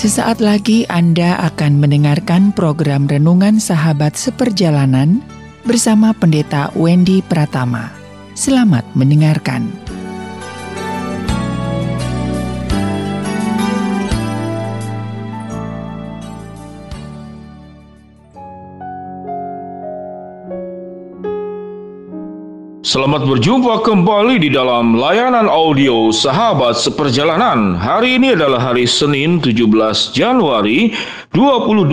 Sesaat lagi Anda akan mendengarkan program Renungan Sahabat Seperjalanan bersama Pendeta Wendy Pratama. Selamat mendengarkan. Selamat berjumpa kembali di dalam layanan audio Sahabat Seperjalanan. Hari ini adalah hari Senin 17 Januari 2022.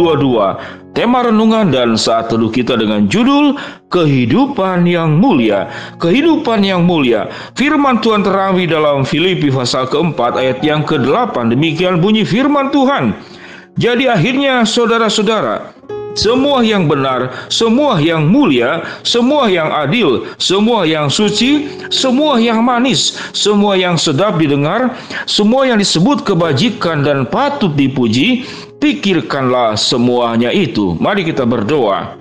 Tema renungan dan saat teduh kita dengan judul Kehidupan yang Mulia. Kehidupan yang mulia. Firman Tuhan terambil dalam Filipi pasal keempat ayat yang ke-8. Demikian bunyi firman Tuhan. Jadi akhirnya saudara-saudara, semua yang benar, semua yang mulia, semua yang adil, semua yang suci, semua yang manis, semua yang sedap didengar, semua yang disebut kebajikan dan patut dipuji, pikirkanlah semuanya itu. Mari kita berdoa.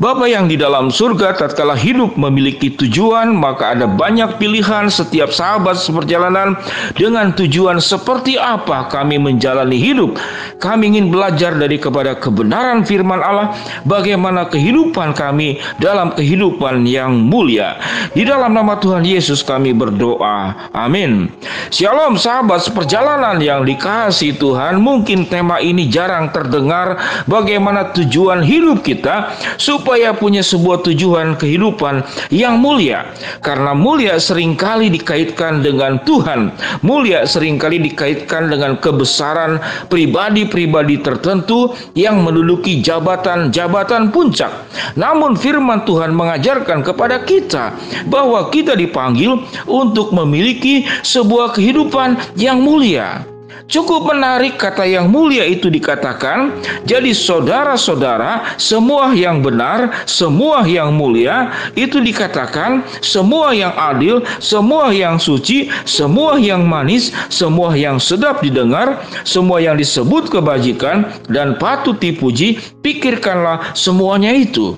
Bapa yang di dalam surga tatkala hidup memiliki tujuan maka ada banyak pilihan setiap sahabat seperjalanan dengan tujuan seperti apa kami menjalani hidup. Kami ingin belajar dari kepada kebenaran firman Allah bagaimana kehidupan kami dalam kehidupan yang mulia. Di dalam nama Tuhan Yesus kami berdoa. Amin. Shalom sahabat seperjalanan yang dikasih Tuhan. Mungkin tema ini jarang terdengar bagaimana tujuan hidup kita supaya supaya punya sebuah tujuan kehidupan yang mulia. Karena mulia sering kali dikaitkan dengan Tuhan. Mulia sering kali dikaitkan dengan kebesaran pribadi-pribadi tertentu yang menduduki jabatan-jabatan puncak. Namun firman Tuhan mengajarkan kepada kita bahwa kita dipanggil untuk memiliki sebuah kehidupan yang mulia. Cukup menarik kata yang mulia itu dikatakan. Jadi saudara-saudara, semua yang benar, semua yang mulia itu dikatakan semua yang adil, semua yang suci, semua yang manis, semua yang sedap didengar, semua yang disebut kebajikan dan patut dipuji, pikirkanlah semuanya itu.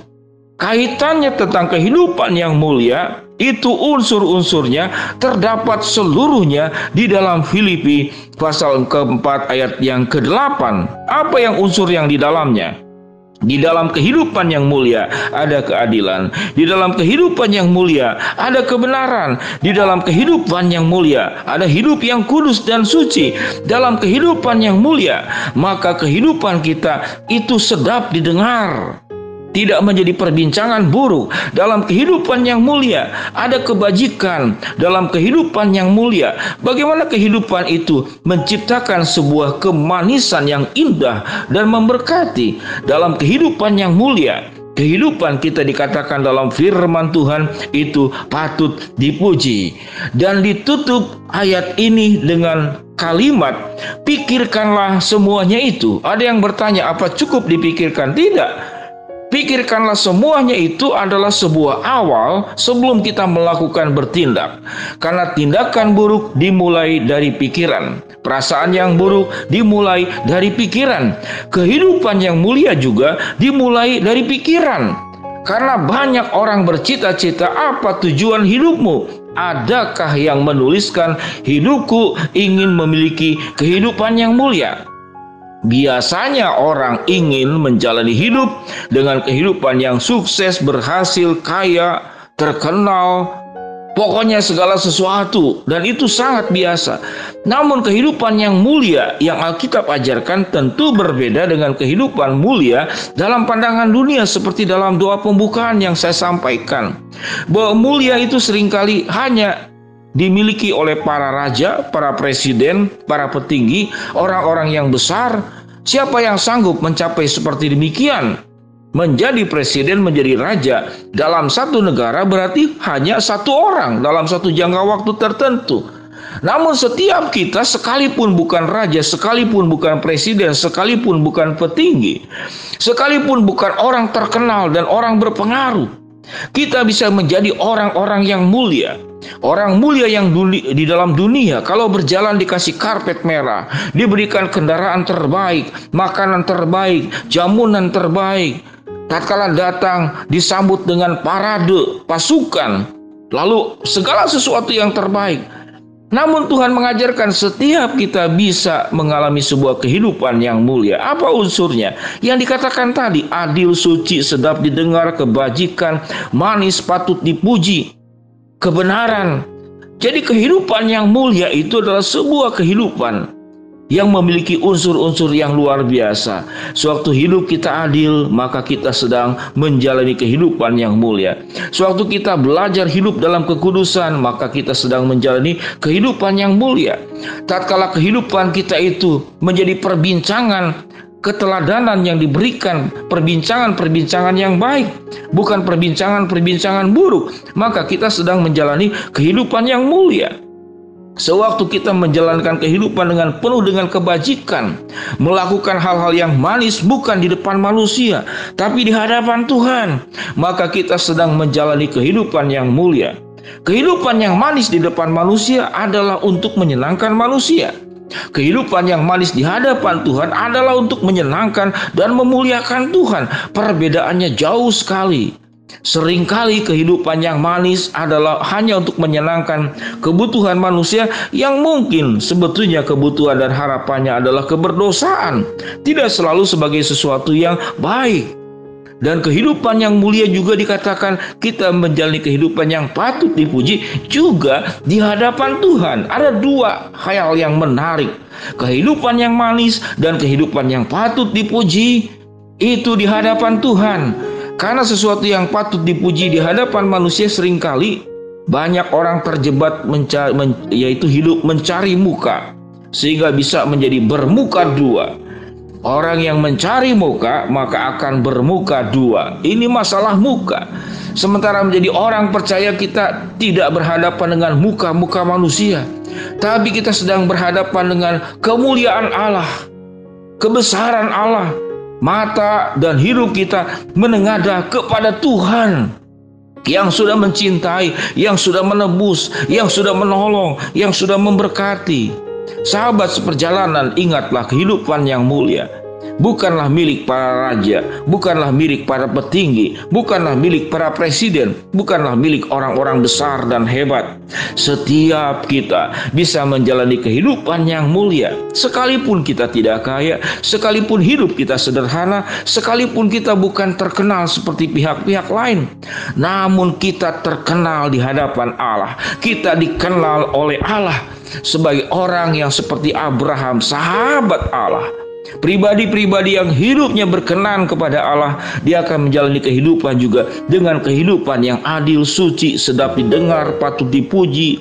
Kaitannya tentang kehidupan yang mulia itu unsur-unsurnya terdapat seluruhnya di dalam Filipi pasal keempat ayat yang ke-8. Apa yang unsur yang di dalamnya? Di dalam kehidupan yang mulia ada keadilan. Di dalam kehidupan yang mulia ada kebenaran. Di dalam kehidupan yang mulia ada hidup yang kudus dan suci. Dalam kehidupan yang mulia, maka kehidupan kita itu sedap didengar tidak menjadi perbincangan buruk dalam kehidupan yang mulia. Ada kebajikan dalam kehidupan yang mulia. Bagaimana kehidupan itu menciptakan sebuah kemanisan yang indah dan memberkati dalam kehidupan yang mulia. Kehidupan kita dikatakan dalam firman Tuhan itu patut dipuji dan ditutup ayat ini dengan kalimat pikirkanlah semuanya itu. Ada yang bertanya apa cukup dipikirkan? Tidak. Pikirkanlah semuanya itu adalah sebuah awal sebelum kita melakukan bertindak. Karena tindakan buruk dimulai dari pikiran. Perasaan yang buruk dimulai dari pikiran. Kehidupan yang mulia juga dimulai dari pikiran. Karena banyak orang bercita-cita apa tujuan hidupmu? Adakah yang menuliskan hidupku ingin memiliki kehidupan yang mulia? Biasanya orang ingin menjalani hidup dengan kehidupan yang sukses, berhasil, kaya, terkenal, pokoknya segala sesuatu dan itu sangat biasa. Namun kehidupan yang mulia yang Alkitab ajarkan tentu berbeda dengan kehidupan mulia dalam pandangan dunia seperti dalam doa pembukaan yang saya sampaikan. Bahwa mulia itu sering kali hanya dimiliki oleh para raja, para presiden, para petinggi, orang-orang yang besar. Siapa yang sanggup mencapai seperti demikian? Menjadi presiden, menjadi raja dalam satu negara berarti hanya satu orang dalam satu jangka waktu tertentu. Namun setiap kita sekalipun bukan raja, sekalipun bukan presiden, sekalipun bukan petinggi, sekalipun bukan orang terkenal dan orang berpengaruh, kita bisa menjadi orang-orang yang mulia. Orang mulia yang di dalam dunia kalau berjalan dikasih karpet merah, diberikan kendaraan terbaik, makanan terbaik, jamunan terbaik. Tatkala datang disambut dengan parade pasukan, lalu segala sesuatu yang terbaik. Namun Tuhan mengajarkan setiap kita bisa mengalami sebuah kehidupan yang mulia. Apa unsurnya? Yang dikatakan tadi, adil, suci, sedap didengar, kebajikan, manis, patut dipuji, kebenaran. Jadi kehidupan yang mulia itu adalah sebuah kehidupan yang memiliki unsur-unsur yang luar biasa. Sewaktu hidup kita adil, maka kita sedang menjalani kehidupan yang mulia. Sewaktu kita belajar hidup dalam kekudusan, maka kita sedang menjalani kehidupan yang mulia. Tatkala kehidupan kita itu menjadi perbincangan keteladanan yang diberikan perbincangan-perbincangan yang baik bukan perbincangan-perbincangan buruk maka kita sedang menjalani kehidupan yang mulia Sewaktu kita menjalankan kehidupan dengan penuh dengan kebajikan, melakukan hal-hal yang manis bukan di depan manusia, tapi di hadapan Tuhan, maka kita sedang menjalani kehidupan yang mulia. Kehidupan yang manis di depan manusia adalah untuk menyenangkan manusia. Kehidupan yang manis di hadapan Tuhan adalah untuk menyenangkan dan memuliakan Tuhan. Perbedaannya jauh sekali. Seringkali kehidupan yang manis adalah hanya untuk menyenangkan kebutuhan manusia yang mungkin sebetulnya kebutuhan dan harapannya adalah keberdosaan, tidak selalu sebagai sesuatu yang baik. Dan kehidupan yang mulia juga dikatakan kita menjalani kehidupan yang patut dipuji juga di hadapan Tuhan. Ada dua hal yang menarik. Kehidupan yang manis dan kehidupan yang patut dipuji itu di hadapan Tuhan. Karena sesuatu yang patut dipuji di hadapan manusia sering kali banyak orang terjebak mencari, men, yaitu hidup mencari muka sehingga bisa menjadi bermuka dua. Orang yang mencari muka maka akan bermuka dua. Ini masalah muka. Sementara menjadi orang percaya kita tidak berhadapan dengan muka-muka manusia, tapi kita sedang berhadapan dengan kemuliaan Allah, kebesaran Allah, mata dan hidup kita menengadah kepada Tuhan yang sudah mencintai, yang sudah menebus, yang sudah menolong, yang sudah memberkati. Sahabat seperjalanan, ingatlah kehidupan yang mulia bukanlah milik para raja, bukanlah milik para petinggi, bukanlah milik para presiden, bukanlah milik orang-orang besar dan hebat. Setiap kita bisa menjalani kehidupan yang mulia, sekalipun kita tidak kaya, sekalipun hidup kita sederhana, sekalipun kita bukan terkenal seperti pihak-pihak lain, namun kita terkenal di hadapan Allah. Kita dikenal oleh Allah sebagai orang yang seperti Abraham, sahabat Allah Pribadi-pribadi yang hidupnya berkenan kepada Allah, dia akan menjalani kehidupan juga dengan kehidupan yang adil, suci, sedap didengar, patut dipuji,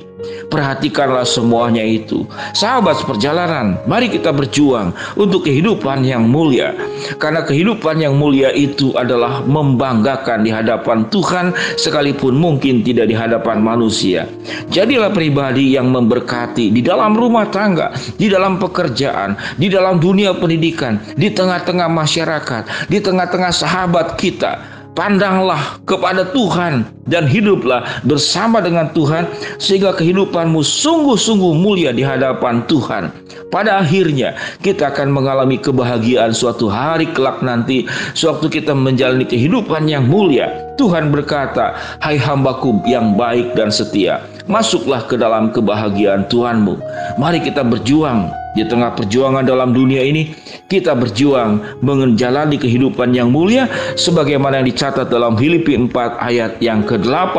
Perhatikanlah semuanya itu. Sahabat seperjalanan, mari kita berjuang untuk kehidupan yang mulia. Karena kehidupan yang mulia itu adalah membanggakan di hadapan Tuhan sekalipun mungkin tidak di hadapan manusia. Jadilah pribadi yang memberkati di dalam rumah tangga, di dalam pekerjaan, di dalam dunia pendidikan, di tengah-tengah masyarakat, di tengah-tengah sahabat kita Pandanglah kepada Tuhan dan hiduplah bersama dengan Tuhan sehingga kehidupanmu sungguh-sungguh mulia di hadapan Tuhan. Pada akhirnya kita akan mengalami kebahagiaan suatu hari kelak nanti sewaktu kita menjalani kehidupan yang mulia. Tuhan berkata, "Hai hambaku yang baik dan setia, masuklah ke dalam kebahagiaan Tuhanmu." Mari kita berjuang di tengah perjuangan dalam dunia ini, kita berjuang menjalani kehidupan yang mulia sebagaimana yang dicatat dalam Filipi 4 ayat yang ke-8.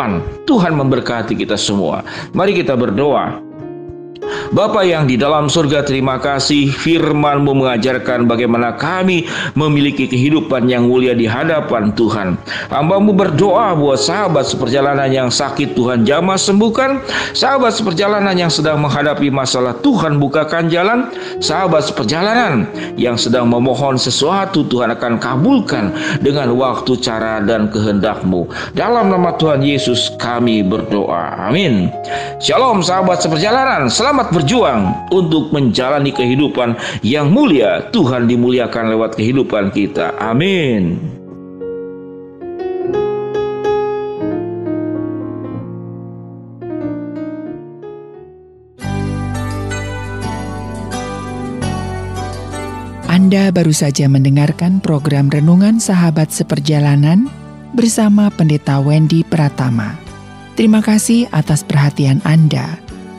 Tuhan memberkati kita semua. Mari kita berdoa. Bapa yang di dalam surga terima kasih firmanmu mengajarkan bagaimana kami memiliki kehidupan yang mulia di hadapan Tuhan. Hambamu berdoa buat sahabat seperjalanan yang sakit Tuhan jamah sembuhkan. Sahabat seperjalanan yang sedang menghadapi masalah Tuhan bukakan jalan. Sahabat seperjalanan yang sedang memohon sesuatu Tuhan akan kabulkan dengan waktu, cara, dan kehendakmu. Dalam nama Tuhan Yesus kami berdoa. Amin. Shalom sahabat seperjalanan. Selamat ber berjuang untuk menjalani kehidupan yang mulia. Tuhan dimuliakan lewat kehidupan kita. Amin. Anda baru saja mendengarkan program Renungan Sahabat Seperjalanan bersama Pendeta Wendy Pratama. Terima kasih atas perhatian Anda.